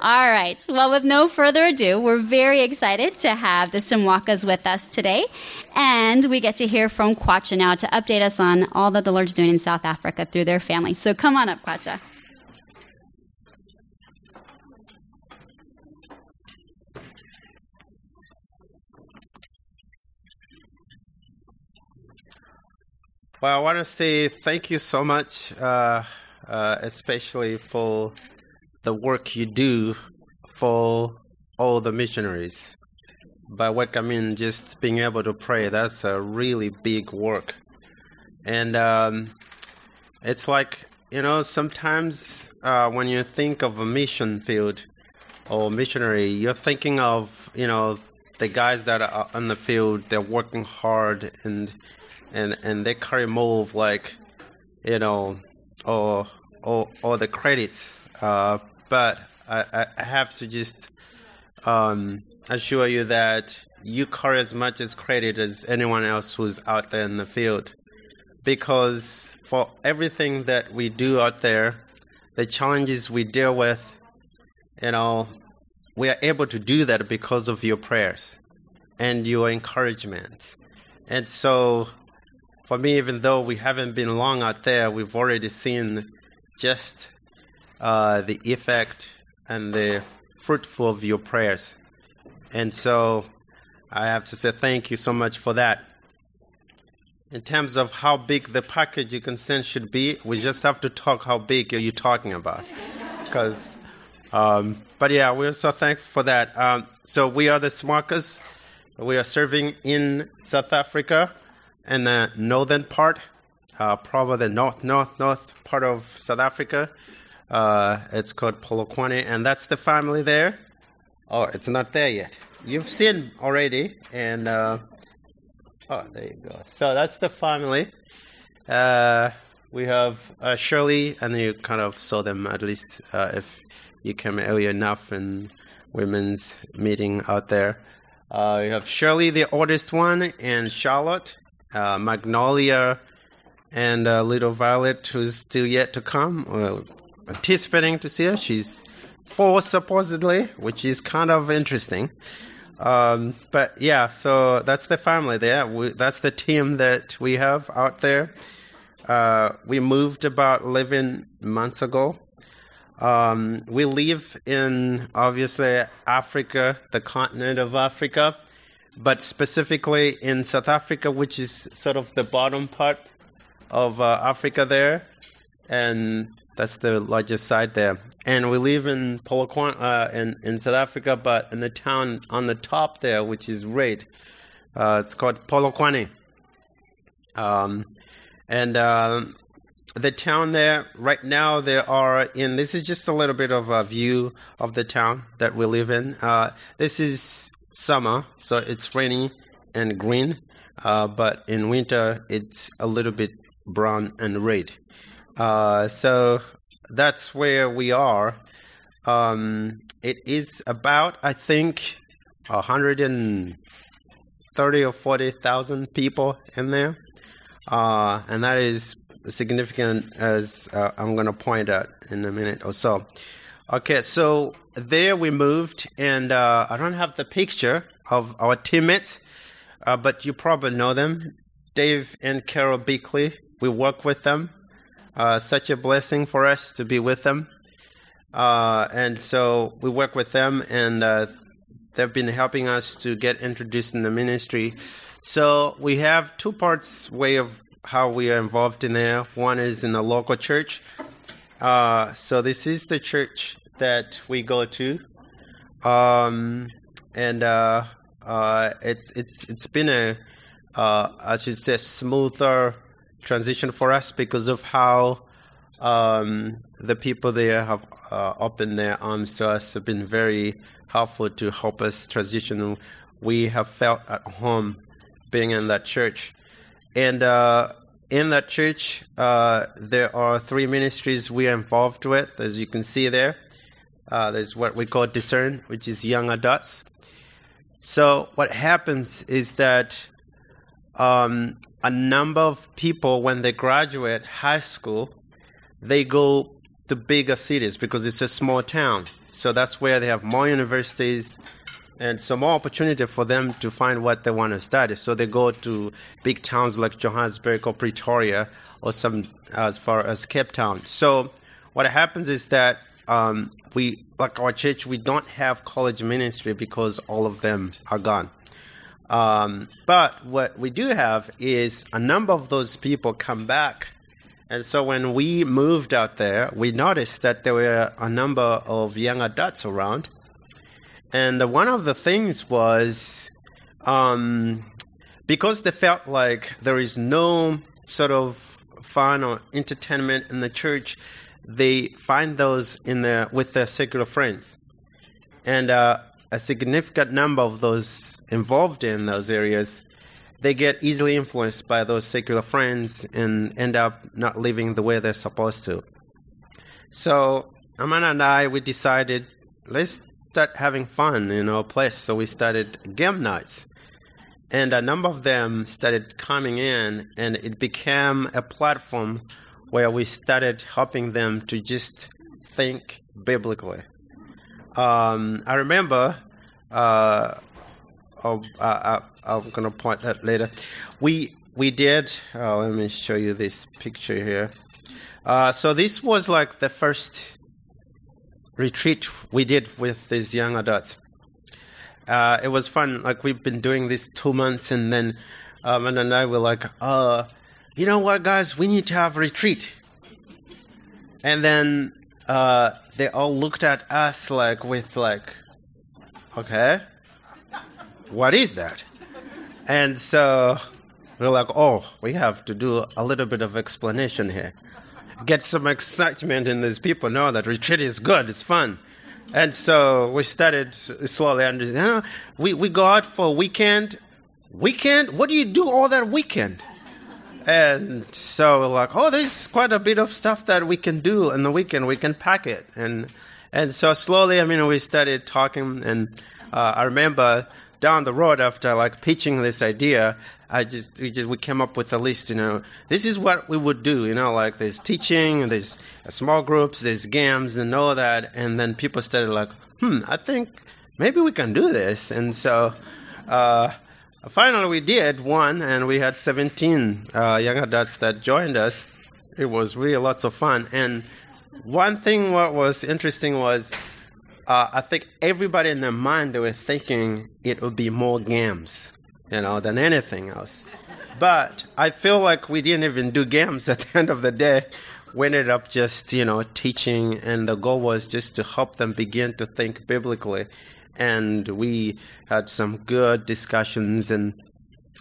All right. Well, with no further ado, we're very excited to have the Simwakas with us today. And we get to hear from Kwacha now to update us on all that the Lord's doing in South Africa through their family. So come on up, Kwacha. Well, I want to say thank you so much, uh, uh, especially for the work you do for all the missionaries. By work, I mean just being able to pray. That's a really big work. And um, it's like, you know, sometimes uh, when you think of a mission field or missionary, you're thinking of, you know, the guys that are on the field, they're working hard and and and they carry more of like you know or or or the credits uh, but I, I have to just um, assure you that you carry as much as credit as anyone else who's out there in the field. Because for everything that we do out there the challenges we deal with you know we are able to do that because of your prayers and your encouragement. And so for me, even though we haven't been long out there, we've already seen just uh, the effect and the fruitful of your prayers. And so I have to say thank you so much for that. In terms of how big the package you can send should be, we just have to talk how big are you talking about. Because, um, but yeah, we're so thankful for that. Um, so we are the Simwakas. We are serving in South Africa in the northern part, uh, probably the north, north, north part of South Africa. Uh, it's called Polokwane, and that's the family there. Oh, it's not there yet. You've seen already, and uh, oh, there you go. So that's the family. Uh, we have uh, Shirley, and you kind of saw them at least uh, if you came early enough in women's meeting out there. Uh, you have Shirley, the oldest one, and Charlotte, uh, Magnolia, and uh, Little Violet, who's still yet to come. Well, anticipating to see her. She's four supposedly, which is kind of interesting. Um, but yeah, so that's the family there. We, that's the team that we have out there. Uh, we moved about 11 months ago. Um, we live in obviously Africa, the continent of Africa but specifically in South Africa, which is sort of the bottom part of uh, Africa there, and that's the largest site there. And we live in Polokwane, uh, in, in South Africa, but in the town on the top there, which is red, uh, it's called Polokwane. Um, and uh, the town there, right now, there are in this is just a little bit of a view of the town that we live in. Uh, this is summer, so it's rainy and green, uh, but in winter it's a little bit brown and red. Uh, so that's where we are. Um, it is about, I think, 130 or 40,000 people in there. Uh, and that is significant as uh, I'm going to point out in a minute or so. Okay, so there we moved, and uh, I don't have the picture of our teammates, uh, but you probably know them. Dave and Carol Bickley, we work with them. Uh, such a blessing for us to be with them. Uh, and so we work with them, and uh, they've been helping us to get introduced in the ministry. So we have two parts way of how we are involved in there. One is in the local church, uh, so this is the church that we go to, um, and uh, uh, it's it's it's been a I should say smoother transition for us because of how um, the people there have uh, opened their arms to us have been very helpful to help us transition. We have felt at home being in that church, and uh, in that church, uh, there are three ministries we are involved with, as you can see there. Uh, there's what we call discern, which is young adults. So what happens is that um, a number of people, when they graduate high school, they go to bigger cities because it's a small town. So that's where they have more universities and some more opportunity for them to find what they want to study. So they go to big towns like Johannesburg or Pretoria or some as far as Cape Town. So what happens is that um, we, like our church, we don't have college ministry because all of them are gone. Um, but what we do have is a number of those people come back. And so when we moved out there, we noticed that there were a number of young adults around and one of the things was um, because they felt like there is no sort of fun or entertainment in the church, they find those in their with their secular friends, and uh, a significant number of those involved in those areas, they get easily influenced by those secular friends and end up not living the way they're supposed to. So Amanda and I, we decided let's start having fun in our place. So we started game nights. And a number of them started coming in, and it became a platform where we started helping them to just think biblically. Um, I remember, uh, oh, uh, I'm going to point that later. We we did. Uh, let me show you this picture here. Uh, so this was like the first retreat we did with these young adults. Uh, it was fun. Like we've been doing this two months, and then um, and then I were like, uh, you know what, guys, we need to have a retreat. And then uh, they all looked at us like with like, okay, what is that? And so we're like, oh, we have to do a little bit of explanation here get some excitement in these people know that retreat is good, it's fun. And so we started slowly understanding. You know, we, we go out for a weekend. Weekend? What do you do all that weekend? And so we're like, oh, there's quite a bit of stuff that we can do in the weekend. We can pack it. And and so slowly, I mean, we started talking. And uh, I remember down the road after like pitching this idea, I just we just we came up with a list. You know, this is what we would do. You know, like there's teaching, there's small groups, there's games, and all that. And then people started like, hmm, I think maybe we can do this. And so. Uh, finally, we did one, and we had 17 uh, young adults that joined us. It was really lots of fun. And one thing what was interesting was uh, I think everybody in their mind they were thinking it would be more games you know, than anything else. But I feel like we didn't even do games at the end of the day. We ended up just, you know, teaching, and the goal was just to help them begin to think biblically. And we had some good discussions, and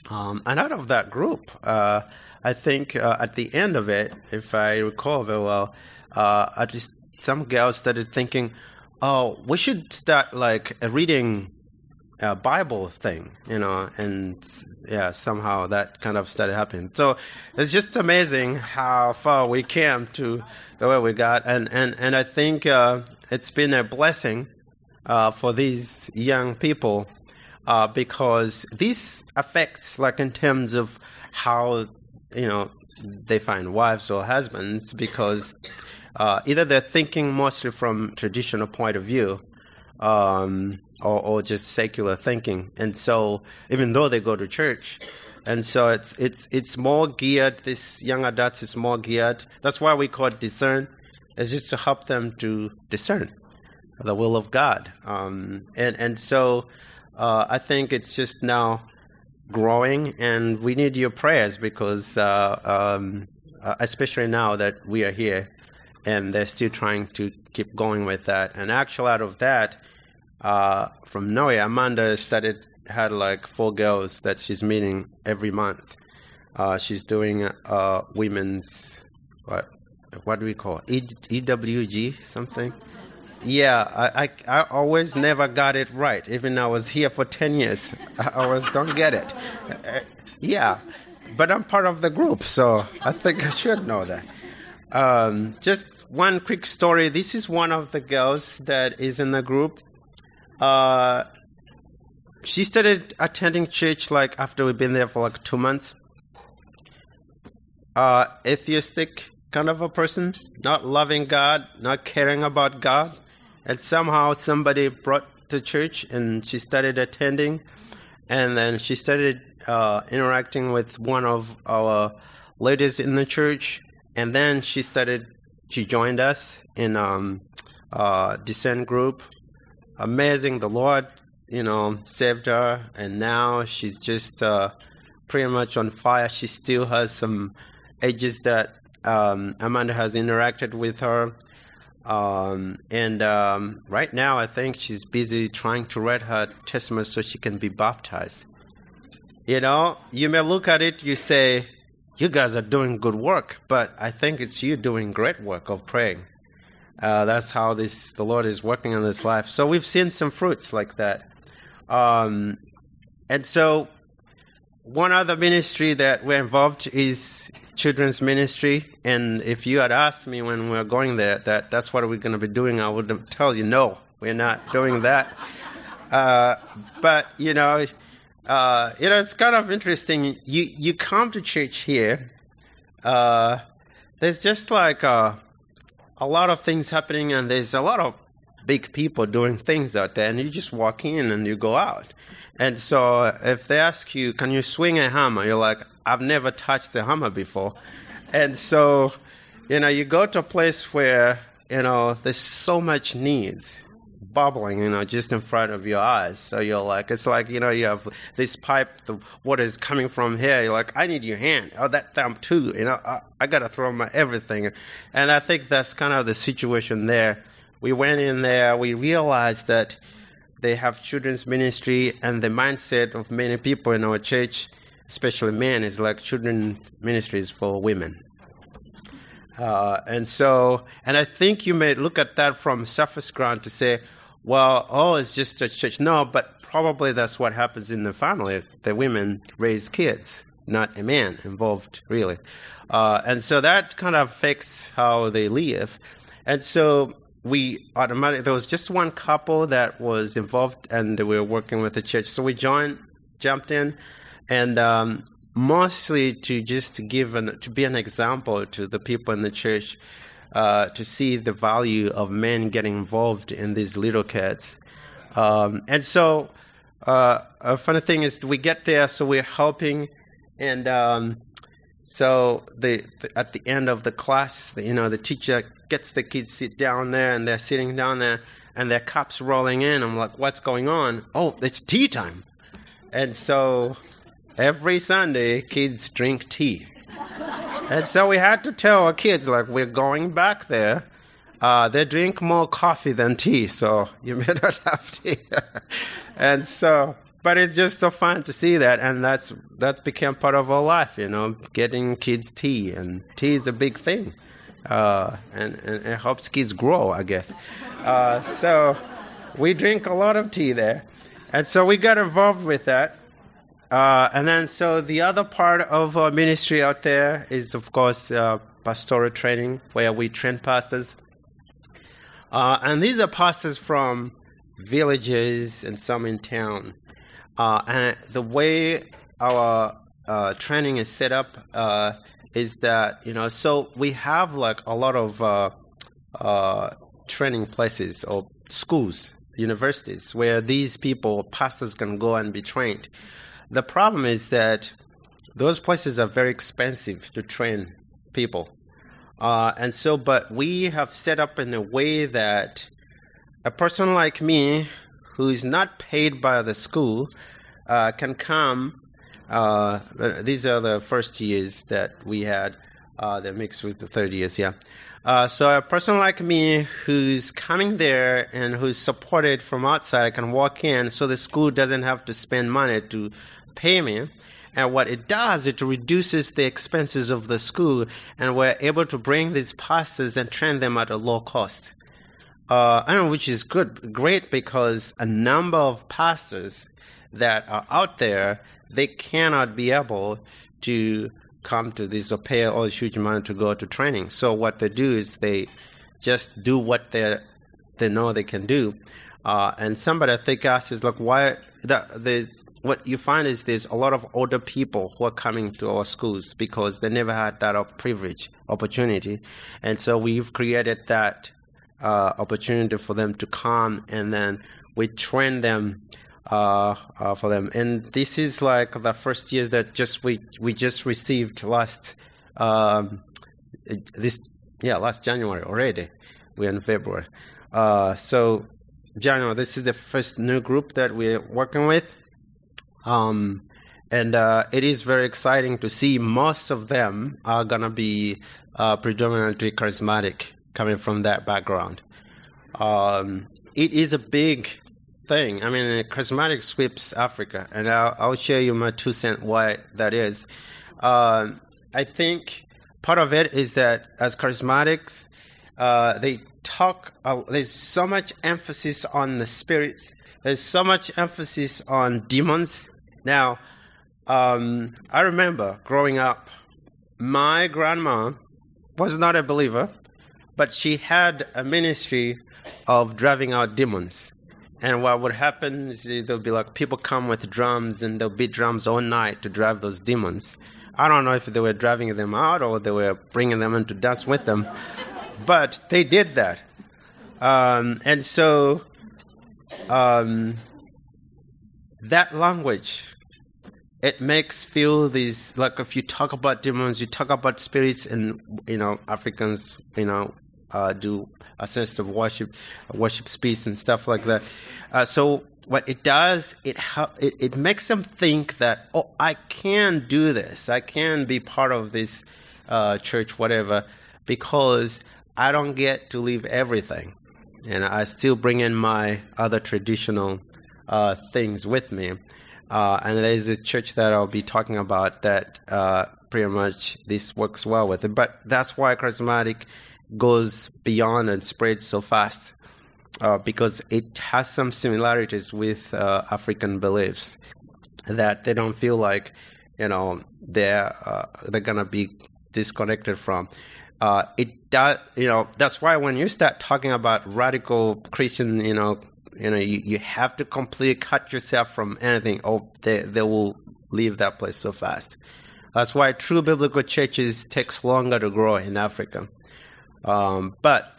um, and out of that group, uh, I think uh, at the end of it, if I recall very well, uh, at least some girls started thinking, "Oh, we should start like a reading a Bible thing, you know, and yeah, somehow that kind of started happening. So it's just amazing how far we came to the way we got, and and and I think uh, it's been a blessing uh, for these young people uh, because this affects, like, in terms of how you know they find wives or husbands, because uh, either they're thinking mostly from traditional point of view um, or, or just secular thinking. And so, even though they go to church, and so it's it's it's more geared. This young adults is more geared. That's why we call it discern. It's just to help them to discern the will of God. Um, and and so uh, I think it's just now growing, and we need your prayers because uh, um, uh, especially now that we are here, and they're still trying to keep going with that. And actually, out of that, uh, from Norway, Amanda started had like four girls that she's meeting every month. Uh, she's doing uh, women's what what do we call it? E- EWG something. Yeah, I, I, I always never got it right. Even I was here for ten years, I always don't get it. Uh, yeah, but I'm part of the group, so I think I should know that. Um, just one quick story. This is one of the girls that is in the group. Uh, she started attending church like after we've been there for like two months. Uh, atheistic kind of a person, not loving God, not caring about God. and somehow somebody brought to church, and she started attending, and then she started uh, interacting with one of our ladies in the church, and then she started. She joined us in um, uh, discern group. Amazing, the Lord, you know, saved her, and now she's just uh, pretty much on fire. She still has some edges that um, Amanda has interacted with her. Um, and um, right now, I think she's busy trying to read her testimony so she can be baptized. You know, you may look at it, you say, you guys are doing good work, but I think it's you doing great work of praying. Uh, that's how this the Lord is working in this life. So we've seen some fruits like that. Um, and so one other ministry that we're involved is children's ministry. And if you had asked me when we were going there that that's what we're going to be doing, I would tell you no, we're not doing that. Uh, but you know, uh, you know, it's kind of interesting. You you come to church here. Uh, there's just like a, a lot of things happening, and there's a lot of big people doing things out there, and you just walk in and you go out. And so, if they ask you, "Can you swing a hammer?" You're like, "I've never touched a hammer before," and so, you know, you go to a place where you know there's so much needs bubbling, you know, just in front of your eyes. So you're like, it's like, you know, you have this pipe, the water is coming from here. You're like, I need your hand. Oh, that thumb too. You know, I, I got to throw my everything. And I think that's kind of the situation there. We went in there, we realized that they have children's ministry, and the mindset of many people in our church, especially men, is like children ministries for women. Uh, and so, and I think you may look at that from surface ground to say, well, oh, it's just a church. No, but probably that's what happens in the family. The women raise kids, not a man involved, really. Uh, and so that kind of affects how they live. And so we automatically, there was just one couple that was involved and they were working with the church. So we joined, jumped in, and um, mostly to just to give an, to be an example to the people in the church uh, to see the value of men getting involved in these little kids. Um, and so, uh, a funny thing is, we get there, so we're helping, and um, so the, the, at the end of the class, the, you know, the teacher gets the kids sit down there, and they're sitting down there, and their cups rolling in. I'm like, "What's going on?" Oh, it's tea time, and so every Sunday, kids drink tea. And so we had to tell our kids, like, we're going back there. Uh, they drink more coffee than tea, so you may not have tea. and so, but it's just so fun to see that, and that's that became part of our life, you know, getting kids tea, and tea is a big thing, uh, and, and it helps kids grow, I guess. Uh, so we drink a lot of tea there, and so we got involved with that. Uh, and then, so the other part of our ministry out there is, of course, uh, pastoral training, where we train pastors. Uh, and these are pastors from villages and some in town. Uh, and the way our uh, training is set up uh, is that, you know, so we have like a lot of training places or schools, universities, where these people, pastors, can go and be trained. The problem is that those places are very expensive to train people. Uh, and so, but we have set up in a way that a person like me, who is not paid by the school, uh, can come. Uh, these are the first years that we had. Uh, that mixed with the third years, yeah. Uh, so a person like me who's coming there and who's supported from outside can walk in, so the school doesn't have to spend money to pay me. And what it does, it reduces the expenses of the school, and we're able to bring these pastors and train them at a low cost. Uh, and which is good, great because a number of pastors that are out there, they cannot be able to come to this or pay all huge amount to go to training. So what they do is they just do what they they know they can do. Uh, and somebody I think asked is like, why that there's what you find is there's a lot of older people who are coming to our schools because they never had that privilege opportunity, and so we've created that uh, opportunity for them to come, and then we train them uh, uh, for them. And this is like the first year that just we we just received last um, this yeah last January already. We're in February, uh, so January. This is the first new group that we're working with. Um, and uh, it is very exciting to see most of them are gonna be uh, predominantly charismatic, coming from that background. Um, it is a big thing. I mean, charismatic sweeps Africa, and I'll, I'll you my two cent why that is. Uh, I think part of it is that as charismatics, uh, they talk. Uh, there's so much emphasis on the spirits. There's so much emphasis on demons. Now, um, I remember growing up, my grandma was not a believer, but she had a ministry of driving out demons. And what would happen is there'll be like people come with drums and they'll beat drums all night to drive those demons. I don't know if they were driving them out or they were bringing them in to dance with them, but they did that. Um, and so um, that language, it makes feel these like if you talk about demons, you talk about spirits, and you know Africans, you know, uh, do a sense of worship, worship speech and stuff like that. Uh, so what it does, it, it it makes them think that oh, I can do this, I can be part of this uh, church, whatever, because I don't get to leave everything, and I still bring in my other traditional uh, things with me. Uh, and there's a church that I'll be talking about that uh, pretty much this works well with it. But that's why charismatic goes beyond and spreads so fast uh, because it has some similarities with uh, African beliefs that they don't feel like you know they're uh, they're gonna be disconnected from. Uh, it does, you know. That's why when you start talking about radical Christian, you know, you know, you, you have to completely cut yourself from anything. or they they will leave that place so fast. That's why true biblical churches takes longer to grow in Africa. Um, but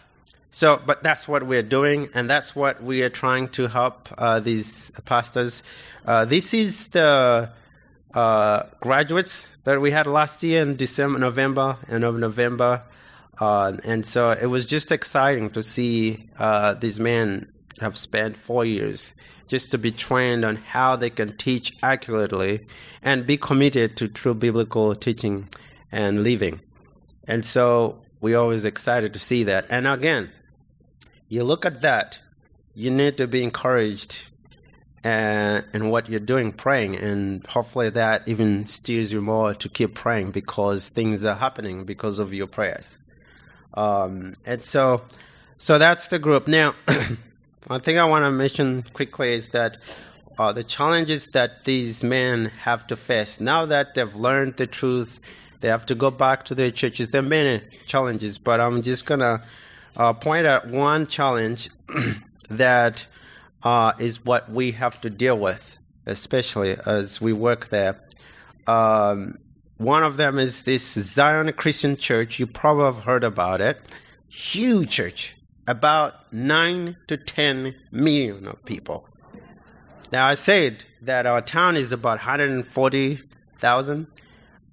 so, but that's what we're doing, and that's what we are trying to help uh, these pastors. Uh, this is the uh, graduates that we had last year in December, November, and of November, uh, and so it was just exciting to see uh, these men have spent four years just to be trained on how they can teach accurately and be committed to true biblical teaching and living. And so we're always excited to see that. And again, you look at that, you need to be encouraged uh, in what you're doing, praying, and hopefully that even steers you more to keep praying because things are happening because of your prayers. Um, and so, so that's the group. Now, one thing I want to mention quickly is that uh, the challenges that these men have to face now that they've learned the truth they have to go back to their churches. There are many challenges, but I'm just going to uh, point out one challenge that uh, is what we have to deal with, especially as we work there. Um, one of them is this Zion Christian Church. You probably have heard about it. Huge church, about 9 to 10 million of people. Now, I said that our town is about 140,000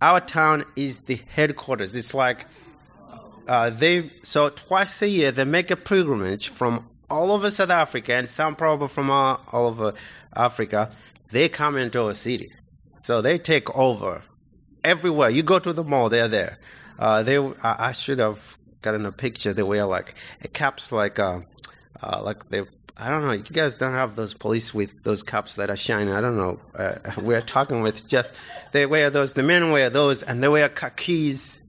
our town is the headquarters. It's like uh, they so twice a year they make a pilgrimage from all over South Africa and some probably from all, all over Africa. They come into a city, so they take over everywhere. You go to the mall, they're there. Uh, they I, I, should have gotten a picture. They wear like caps, like uh, uh, like they I don't know. You guys don't have those police with those caps that are shining. I don't know. Uh, we're talking with just they wear those. The men wear those, and they wear khakis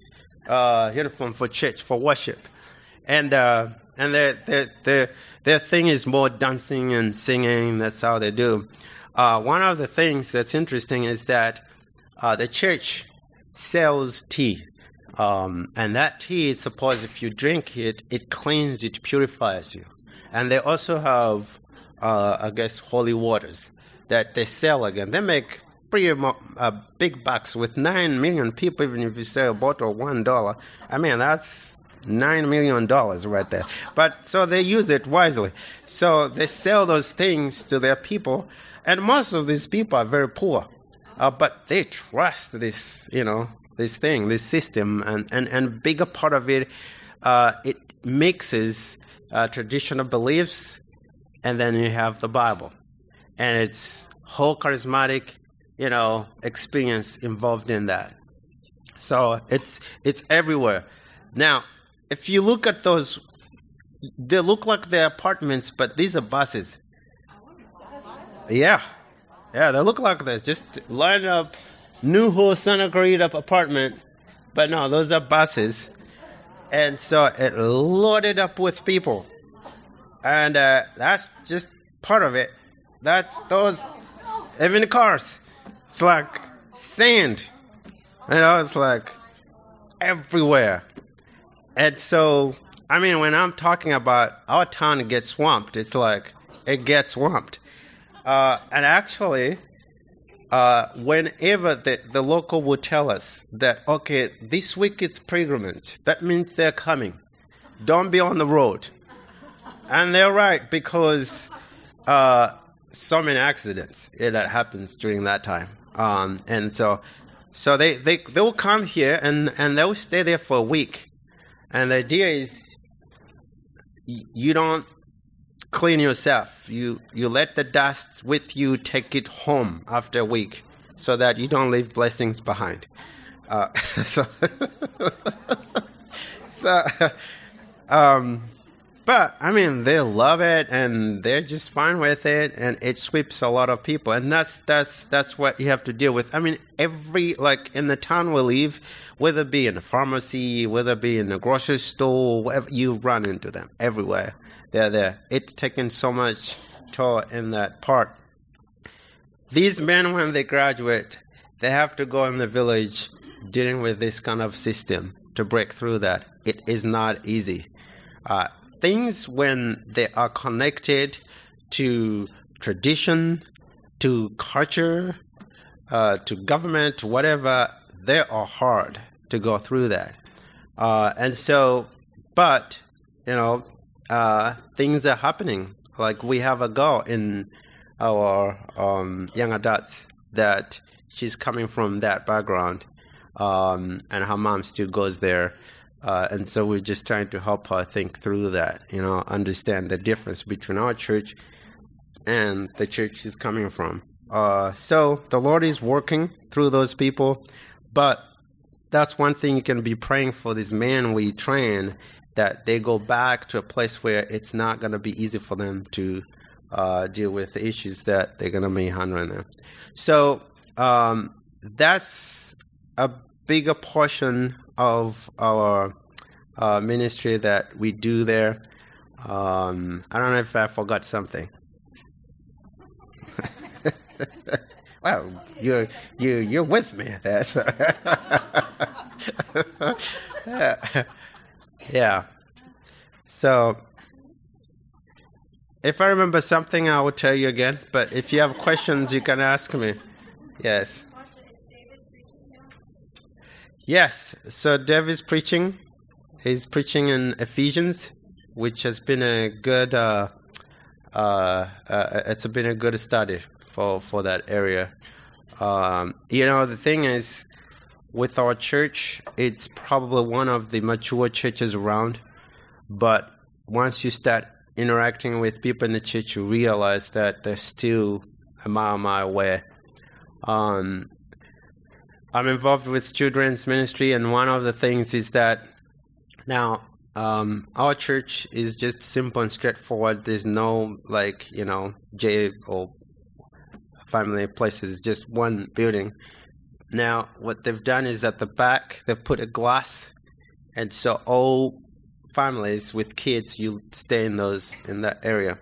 uh, uniform for church for worship, and uh, and their their their their thing is more dancing and singing. That's how they do. Uh, one of the things that's interesting is that uh, the church sells tea. Um, and that tea is supposed if you drink it, it cleans, it purifies you and they also have, uh, I guess, holy waters that they sell again. They make pretty uh, big bucks with nine million people. Even if you sell a bottle one dollar, I mean that's nine million dollars right there. But so they use it wisely. So they sell those things to their people, and most of these people are very poor, uh, but they trust this, you know, this thing, this system, and and and bigger part of it, uh, it mixes uh, traditional beliefs, and then you have the Bible, and it's whole charismatic, you know, experience involved in that. So it's it's everywhere. Now, if you look at those, they look like they're apartments, but these are buses. Yeah, yeah, they look like they just line up, new whole Santa Clarita apartment, but no, those are buses, and so it loaded up with people, and uh, that's just part of it. That's those, even the cars. It's like sand, you know. It's like everywhere. And so, I mean, when I'm talking about our town gets swamped, it's like it gets swamped. Uh, and actually, uh, whenever the, the local would tell us that, okay, this week it's pilgrimage, that means they're coming. Don't be on the road. And they're right because uh, so many accidents yeah, that happens during that time. Um, and so, so they, they, they will come here and, and they will stay there for a week. And the idea is you don't clean yourself. You you let the dust with you take it home after a week, so that you don't leave blessings behind. Uh, so, so, um, but I mean, they love it and they're just fine with it, and it sweeps a lot of people, and that's that's that's what you have to deal with. I mean, every like in the town we live, whether it be in a pharmacy, whether it be in a grocery store, wherever you run into them everywhere. They're there. It's taken so much toll in that part. These men, when they graduate, they have to go in the village dealing with this kind of system to break through that. It is not easy. Uh, things when they are connected to tradition, to culture, uh, to government, whatever, they are hard to go through that. Uh, and so, but, you know, uh, things are happening. Like we have a girl in our um, young adults that she's coming from that background, um, and her mom still goes there. Uh, and so we're just trying to help her think through that, you know, understand the difference between our church and the church she's coming from. Uh, so the Lord is working through those people, but that's one thing you can be praying for these men we train that they go back to a place where it's not going to be easy for them to uh, deal with the issues that they're going to be handling them. So um, that's a bigger portion of our uh, ministry that we do there. Um, I don't know if I forgot something. well, you're you you're with me. That's yeah. So if I remember something, I will tell you again. But if you have questions, you can ask me. Yes. Yes. So Dev is preaching. He's preaching in Ephesians, which has been a good. Uh, uh, uh, it's been a good study for for that area. Um, you know, the thing is, with our church, it's probably one of the mature churches around. But once you start interacting with people in the church, you realize that they're still a mile, mile away. Um, I'm involved with children's ministry, and one of the things is that now um, our church is just simple and straightforward. There's no like you know J or family places. Just one building. Now, what they've done is at the back they've put a glass, and so all families with kids you stay in those in that area.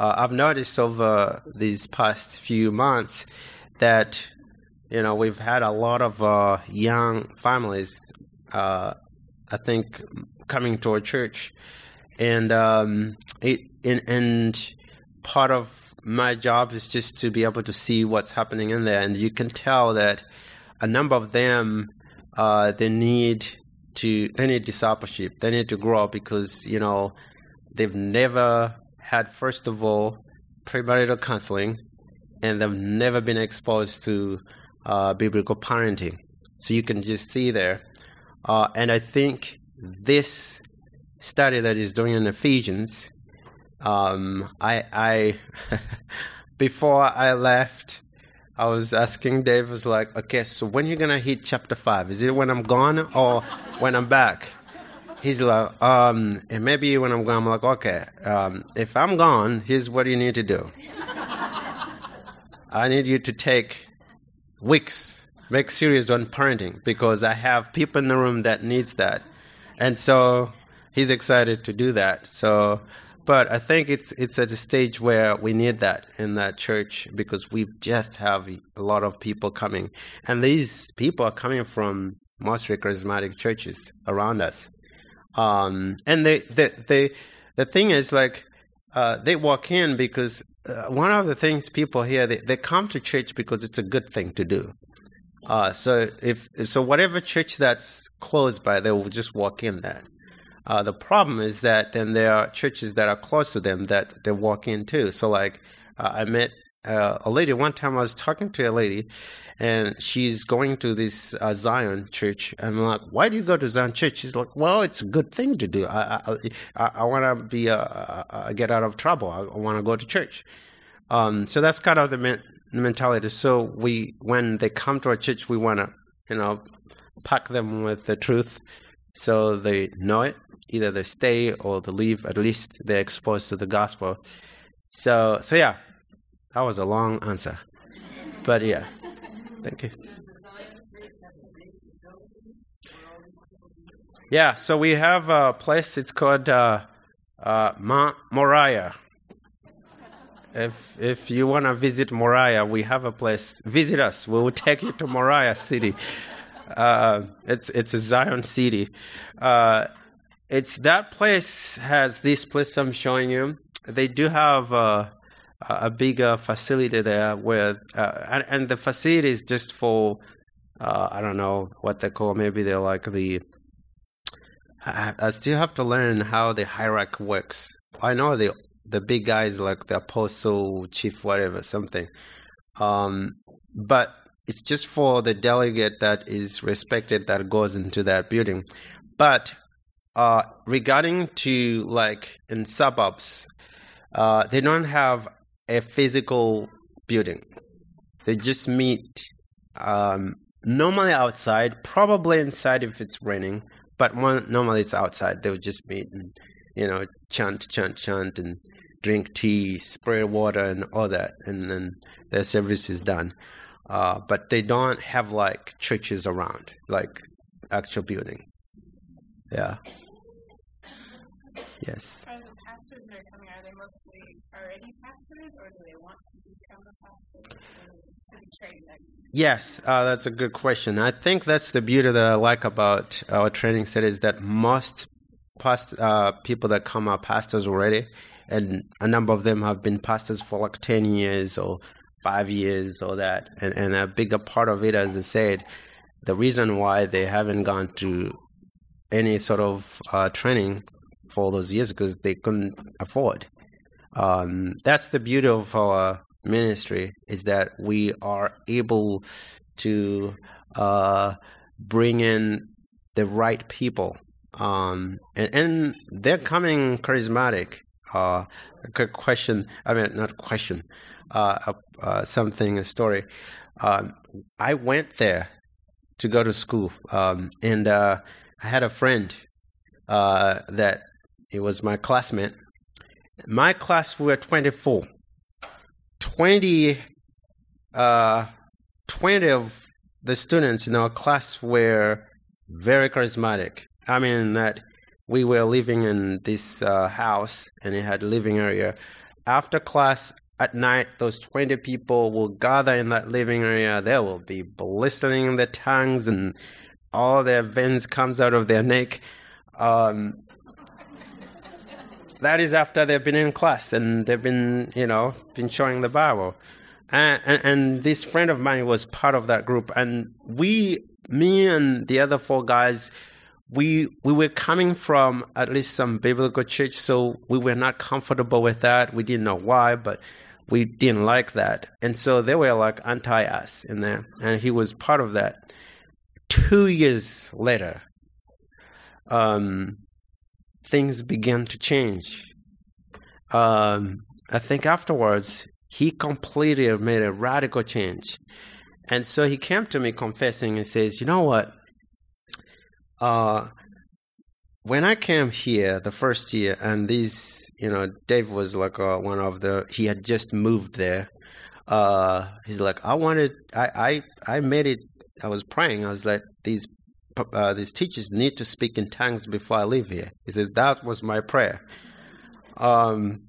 Uh, I've noticed over these past few months that you know we've had a lot of uh, young families. Uh, I think coming to our church, and um, it and, and part of my job is just to be able to see what's happening in there, and you can tell that a number of them uh, they need to they need discipleship. They need to grow because you know they've never had first of all premarital counseling, and they've never been exposed to uh, biblical parenting. So you can just see there, uh, and I think this study that is doing in Ephesians, um, I, I before I left, I was asking Dave, was like, okay, so when you gonna hit chapter five? Is it when I'm gone or when I'm back? He's like, um, and maybe when I'm gone, I'm like, okay, um, if I'm gone, here's what you need to do. I need you to take weeks, make series on parenting because I have people in the room that needs that, and so he's excited to do that. So but I think it's it's at a stage where we need that in that church because we just have a lot of people coming, and these people are coming from mostly charismatic churches around us. Um, and they, they, they, the thing is like uh, they walk in because uh, one of the things people here they, they come to church because it's a good thing to do. Uh, so if so, whatever church that's closed by, they will just walk in there. Uh, the problem is that then there are churches that are close to them that they walk into. So, like, uh, I met uh, a lady one time. I was talking to a lady, and she's going to this uh, Zion church. I'm like, "Why do you go to Zion church?" She's like, "Well, it's a good thing to do. I I, I, want to be uh, uh, get out of trouble. I, want to go to church." Um, so that's kind of the men- mentality. So we, when they come to our church, we want to, you know, pack them with the truth so they know it either they stay or they leave. At least they're exposed to the gospel. So, so yeah, that was a long answer, but yeah, thank you. Yeah, so we have a place. It's called uh, uh, Mount Moriah. If if you want to visit Moriah, we have a place. Visit us. We will take you to Moriah City. Uh, it's it's a Zion city. Uh, it's that place has this place I'm showing you. They do have a, bigger facility there where uh, and, and, the facility is just for, uh, I don't know what they call. Maybe they're like the. I, I still have to learn how the hierarchy works. I know the the big guys like the apostle, chief, whatever, something. Um, but it's just for the delegate that is respected that goes into that building. But uh, regarding to like in suburbs, uh, they don't have a physical building. They just meet um, normally outside, probably inside if it's raining, but one, normally it's outside. They'll just meet and you know chant, chant, chant, and drink tea, spray water, and all that, and then their service is done. Uh, but they don't have like churches around, like actual building. Yeah. Yes. That are coming, are they mostly already pastors or do they want to become a pastor? Yes, uh, that's a good question. I think that's the beauty that I like about our training set is that most past, uh, people that come are pastors already, and a number of them have been pastors for like 10 years or five years or that. And, and a bigger part of it, as I said, the reason why they haven't gone to any sort of uh, training for those years because they couldn't afford. Um, that's the beauty of our ministry is that we are able to uh, bring in the right people, um, and, and they're coming charismatic. Uh, good question. I mean, not question. Uh, uh, something a story. Um, I went there to go to school, um, and uh, I had a friend uh, that he was my classmate. My class were 24. 20, uh, 20 of the students in our class were very charismatic. I mean, that we were living in this uh, house and it had a living area. After class at night, those 20 people will gather in that living area. They will be blistering their tongues and all their veins comes out of their neck. Um, that is after they've been in class and they've been, you know, been showing the Bible. And, and, this friend of mine was part of that group. And we, me and the other four guys, we we were coming from at least some biblical church, so we were not comfortable with that. We didn't know why, but we didn't like that, and so they were like anti us in there, and he was part of that. Two years later, um, things began to change. Um, I think afterwards he completely made a radical change, and so he came to me confessing and says, "You know what? Uh, when I came here the first year, and these, you know, Dave was like uh, one of the, he had just moved there. Uh, he's like, I wanted, I, I, I made it. I was praying. I was like, these, uh, these teachers need to speak in tongues before I leave here. He says that was my prayer. Um,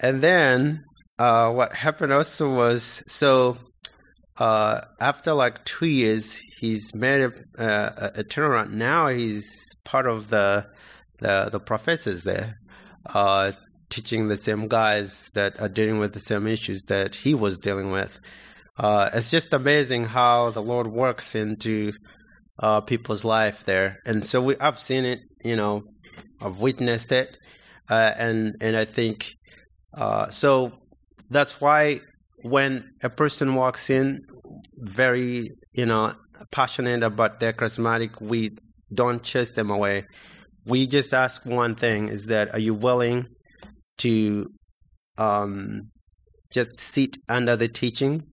and then uh, what happened also was so uh, after like two years, he's made a, a, a, turnaround. Now he's part of the the, the professors there, uh, teaching the same guys that are dealing with the same issues that he was dealing with. Uh, it's just amazing how the Lord works into uh, people's life there, and so we I've seen it. You know, I've witnessed it, uh, and and I think uh, so. That's why when a person walks in very, you know, passionate about their charismatic, we don't chase them away. We just ask one thing is that are you willing to um, just sit under the teaching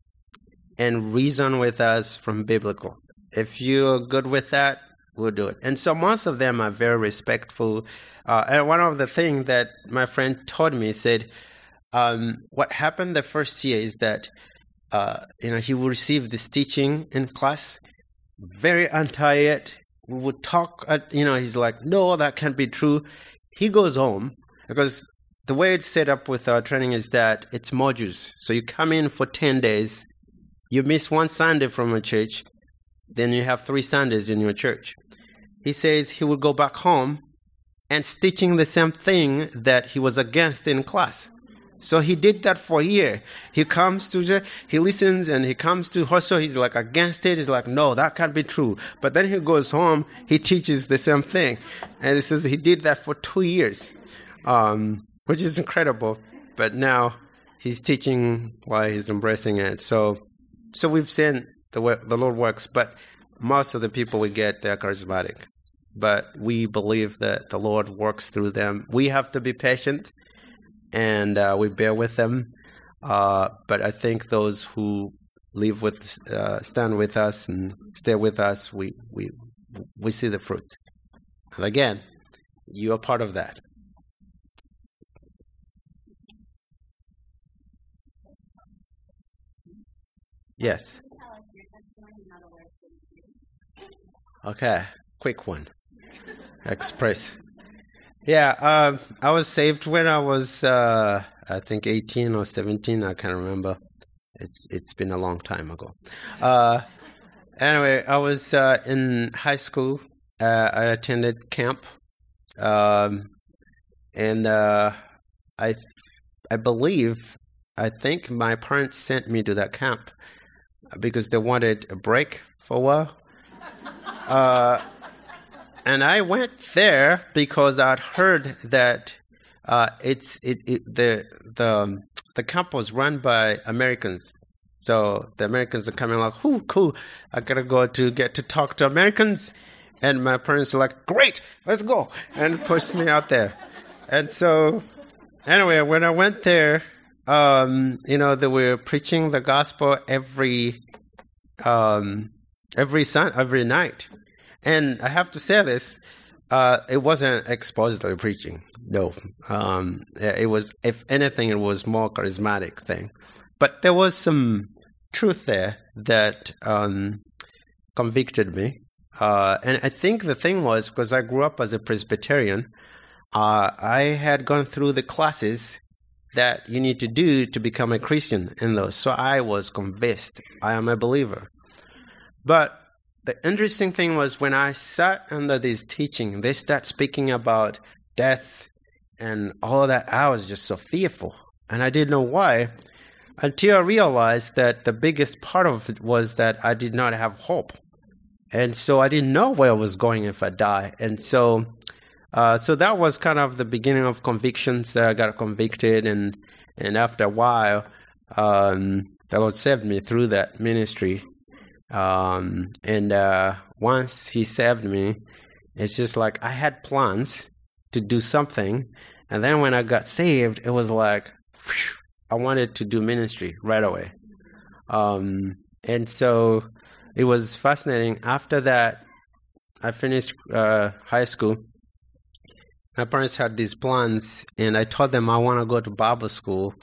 and reason with us from biblical? If you're good with that, we'll do it. And so most of them are very respectful. Uh, and one of the things that my friend told me said, um, what happened the first year is that uh, you know he would receive this teaching in class, very it. We would talk, at, you know, he's like, no, that can't be true. He goes home because the way it's set up with our training is that it's modules. So you come in for 10 days, you miss one Sunday from a church, then you have three Sundays in your church. He says he would go back home and teaching the same thing that he was against in class. So he did that for a year. He comes to, he listens and he comes to also he's like against it. He's like, no, that can't be true. But then he goes home, he teaches the same thing. And he says he did that for two years, um, which is incredible. But now he's teaching while he's embracing it. So, so we've seen the the Lord works, but most of the people we get, they're charismatic. But we believe that the Lord works through them. We have to be patient and uh, we bear with them. Uh, but I think those who live with, uh, stand with us and stay with us, we we we see the fruits. And again, you are part of that. Yes. Okay, quick one. Express. Yeah, uh, I was saved when I was, uh, I think, 18 or 17. I can't remember. It's it's been a long time ago. Uh, anyway, I was uh, in high school. Uh, I attended camp, um, and uh, I I believe I think my parents sent me to that camp because they wanted a break for a while and I went there because I'd heard that uh, it's it, it, the the um, the camp was run by Americans. So the Americans are coming like, "Ooh, cool! I gotta go to get to talk to Americans." And my parents are like, "Great, let's go!" and pushed me out there. And so, anyway, when I went there, um, you know, they were preaching the gospel every um, every sun every night. And I have to say this, uh, it wasn't expository preaching. No, um, it was, if anything, it was more charismatic thing. But there was some truth there that um, convicted me. Uh, and I think the thing was because I grew up as a Presbyterian, uh, I had gone through the classes that you need to do to become a Christian in those. So I was convinced I am a believer. But the interesting thing was when I sat under this teaching, they start speaking about death and all of that. I was just so fearful. And I didn't know why until I realized that the biggest part of it was that I did not have hope. and so I didn't know where I was going if I die. And so, uh, so that was kind of the beginning of convictions that I got convicted, and and after a while, um, the Lord saved me through that ministry. Um, and uh, once He saved me, it's just like I had plans to do something, and then when I got saved, it was like whew, I wanted to do ministry right away. Um, and so it was fascinating. After that, I finished uh, high school. My parents had these plans, and I told them I want to go to Bible school.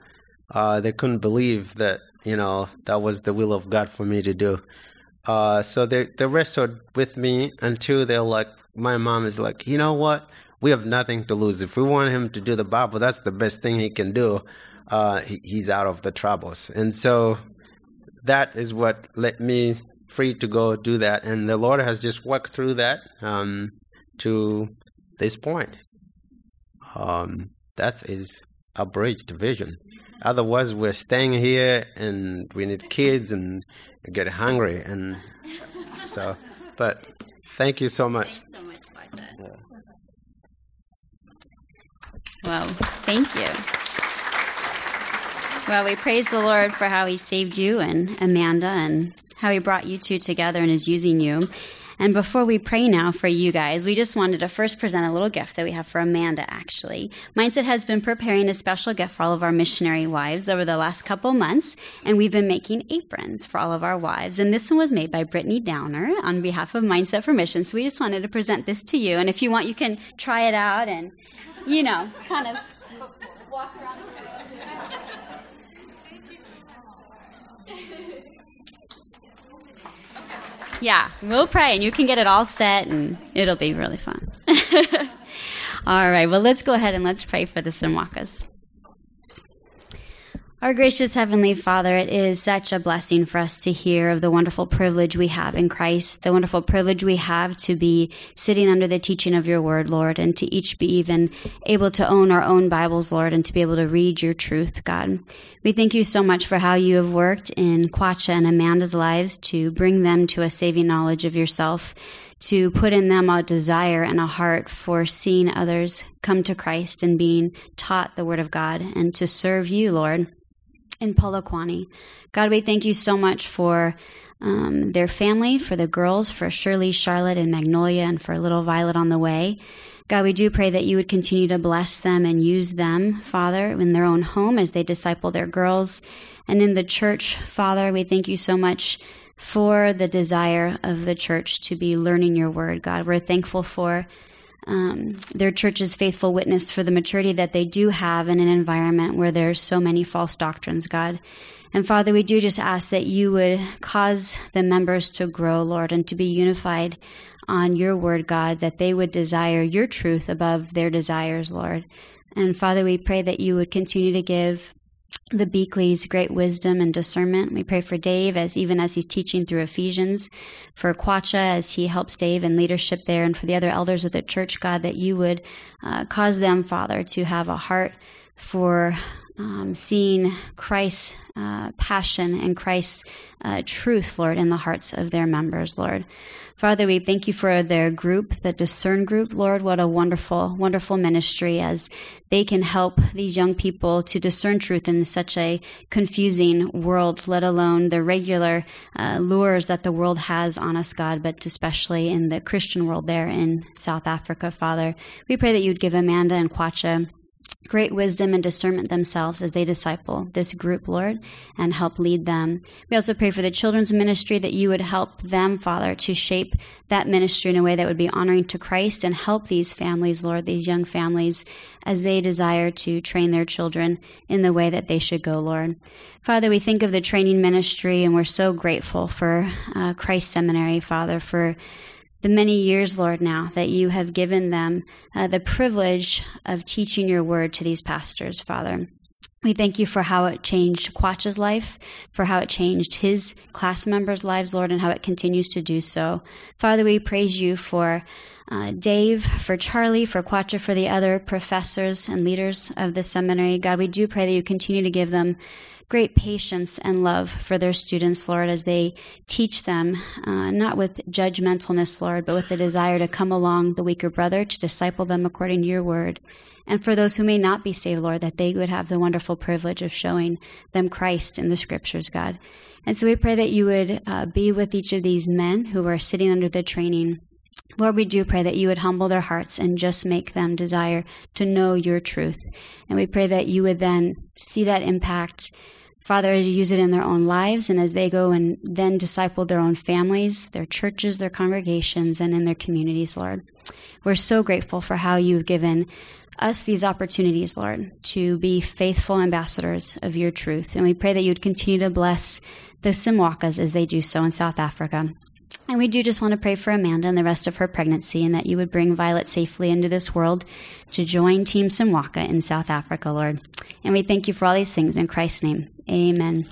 Uh, they couldn't believe that you know that was the will of God for me to do. Uh, so they they wrestled with me until they're like, my mom is like, you know what? We have nothing to lose. If we want him to do the Bible, that's the best thing he can do. Uh, he, he's out of the troubles, and so that is what let me free to go do that. And the Lord has just worked through that um, to this point. Um, that is a bridged vision. Otherwise, we're staying here and we need kids and get hungry. And so, but thank you so much. Thanks so much, Pasha. Well, thank you. Well, we praise the Lord for how He saved you and Amanda and how He brought you two together and is using you. And before we pray now for you guys, we just wanted to first present a little gift that we have for Amanda, actually. Mindset has been preparing a special gift for all of our missionary wives over the last couple months, and we've been making aprons for all of our wives. And this one was made by Brittany Downer on behalf of Mindset for Mission. So we just wanted to present this to you. And if you want, you can try it out and, you know, kind of walk around. Yeah, we'll pray and you can get it all set and it'll be really fun. all right, well, let's go ahead and let's pray for the Simwakas. Our gracious Heavenly Father, it is such a blessing for us to hear of the wonderful privilege we have in Christ, the wonderful privilege we have to be sitting under the teaching of your word, Lord, and to each be even able to own our own Bibles, Lord, and to be able to read your truth, God. We thank you so much for how you have worked in Kwacha and Amanda's lives to bring them to a saving knowledge of yourself to put in them a desire and a heart for seeing others come to Christ and being taught the Word of God and to serve you, Lord in Polokwane. God, we thank you so much for um, their family, for the girls, for Shirley, Charlotte, and Magnolia, and for little Violet on the way. God, we do pray that you would continue to bless them and use them, Father, in their own home as they disciple their girls. And in the church, Father, we thank you so much for the desire of the church to be learning your word, God. We're thankful for um, their church's faithful witness for the maturity that they do have in an environment where there's so many false doctrines, God. And Father, we do just ask that you would cause the members to grow, Lord, and to be unified on your word, God, that they would desire your truth above their desires, Lord. And Father, we pray that you would continue to give the Beakley's great wisdom and discernment. We pray for Dave as even as he's teaching through Ephesians, for Kwacha as he helps Dave in leadership there, and for the other elders of the church, God, that you would uh, cause them, Father, to have a heart for um, seeing Christ's uh, passion and Christ's uh, truth, Lord, in the hearts of their members, Lord. Father, we thank you for their group, the Discern Group, Lord. What a wonderful, wonderful ministry as they can help these young people to discern truth in such a confusing world, let alone the regular uh, lures that the world has on us, God, but especially in the Christian world there in South Africa, Father. We pray that you'd give Amanda and Kwacha great wisdom and discernment themselves as they disciple this group, Lord, and help lead them. We also pray for the children's ministry that you would help them, Father, to shape that ministry in a way that would be honoring to Christ and help these families, Lord, these young families, as they desire to train their children in the way that they should go, Lord. Father, we think of the training ministry and we're so grateful for uh, Christ Seminary, Father, for the many years, Lord, now that you have given them uh, the privilege of teaching your word to these pastors, Father. We thank you for how it changed Kwacha's life, for how it changed his class members' lives, Lord, and how it continues to do so. Father, we praise you for uh, Dave, for Charlie, for Kwacha, for the other professors and leaders of the seminary. God, we do pray that you continue to give them great patience and love for their students, Lord, as they teach them, uh, not with judgmentalness, Lord, but with the desire to come along the weaker brother to disciple them according to your word. And for those who may not be saved, Lord, that they would have the wonderful privilege of showing them Christ in the scriptures, God. And so we pray that you would uh, be with each of these men who are sitting under the training. Lord, we do pray that you would humble their hearts and just make them desire to know your truth. And we pray that you would then see that impact Father, as you use it in their own lives and as they go and then disciple their own families, their churches, their congregations, and in their communities, Lord. We're so grateful for how you've given us these opportunities, Lord, to be faithful ambassadors of your truth. And we pray that you would continue to bless the Simwakas as they do so in South Africa. And we do just want to pray for Amanda and the rest of her pregnancy and that you would bring Violet safely into this world to join Team Simwaka in South Africa, Lord. And we thank you for all these things in Christ's name. Amen.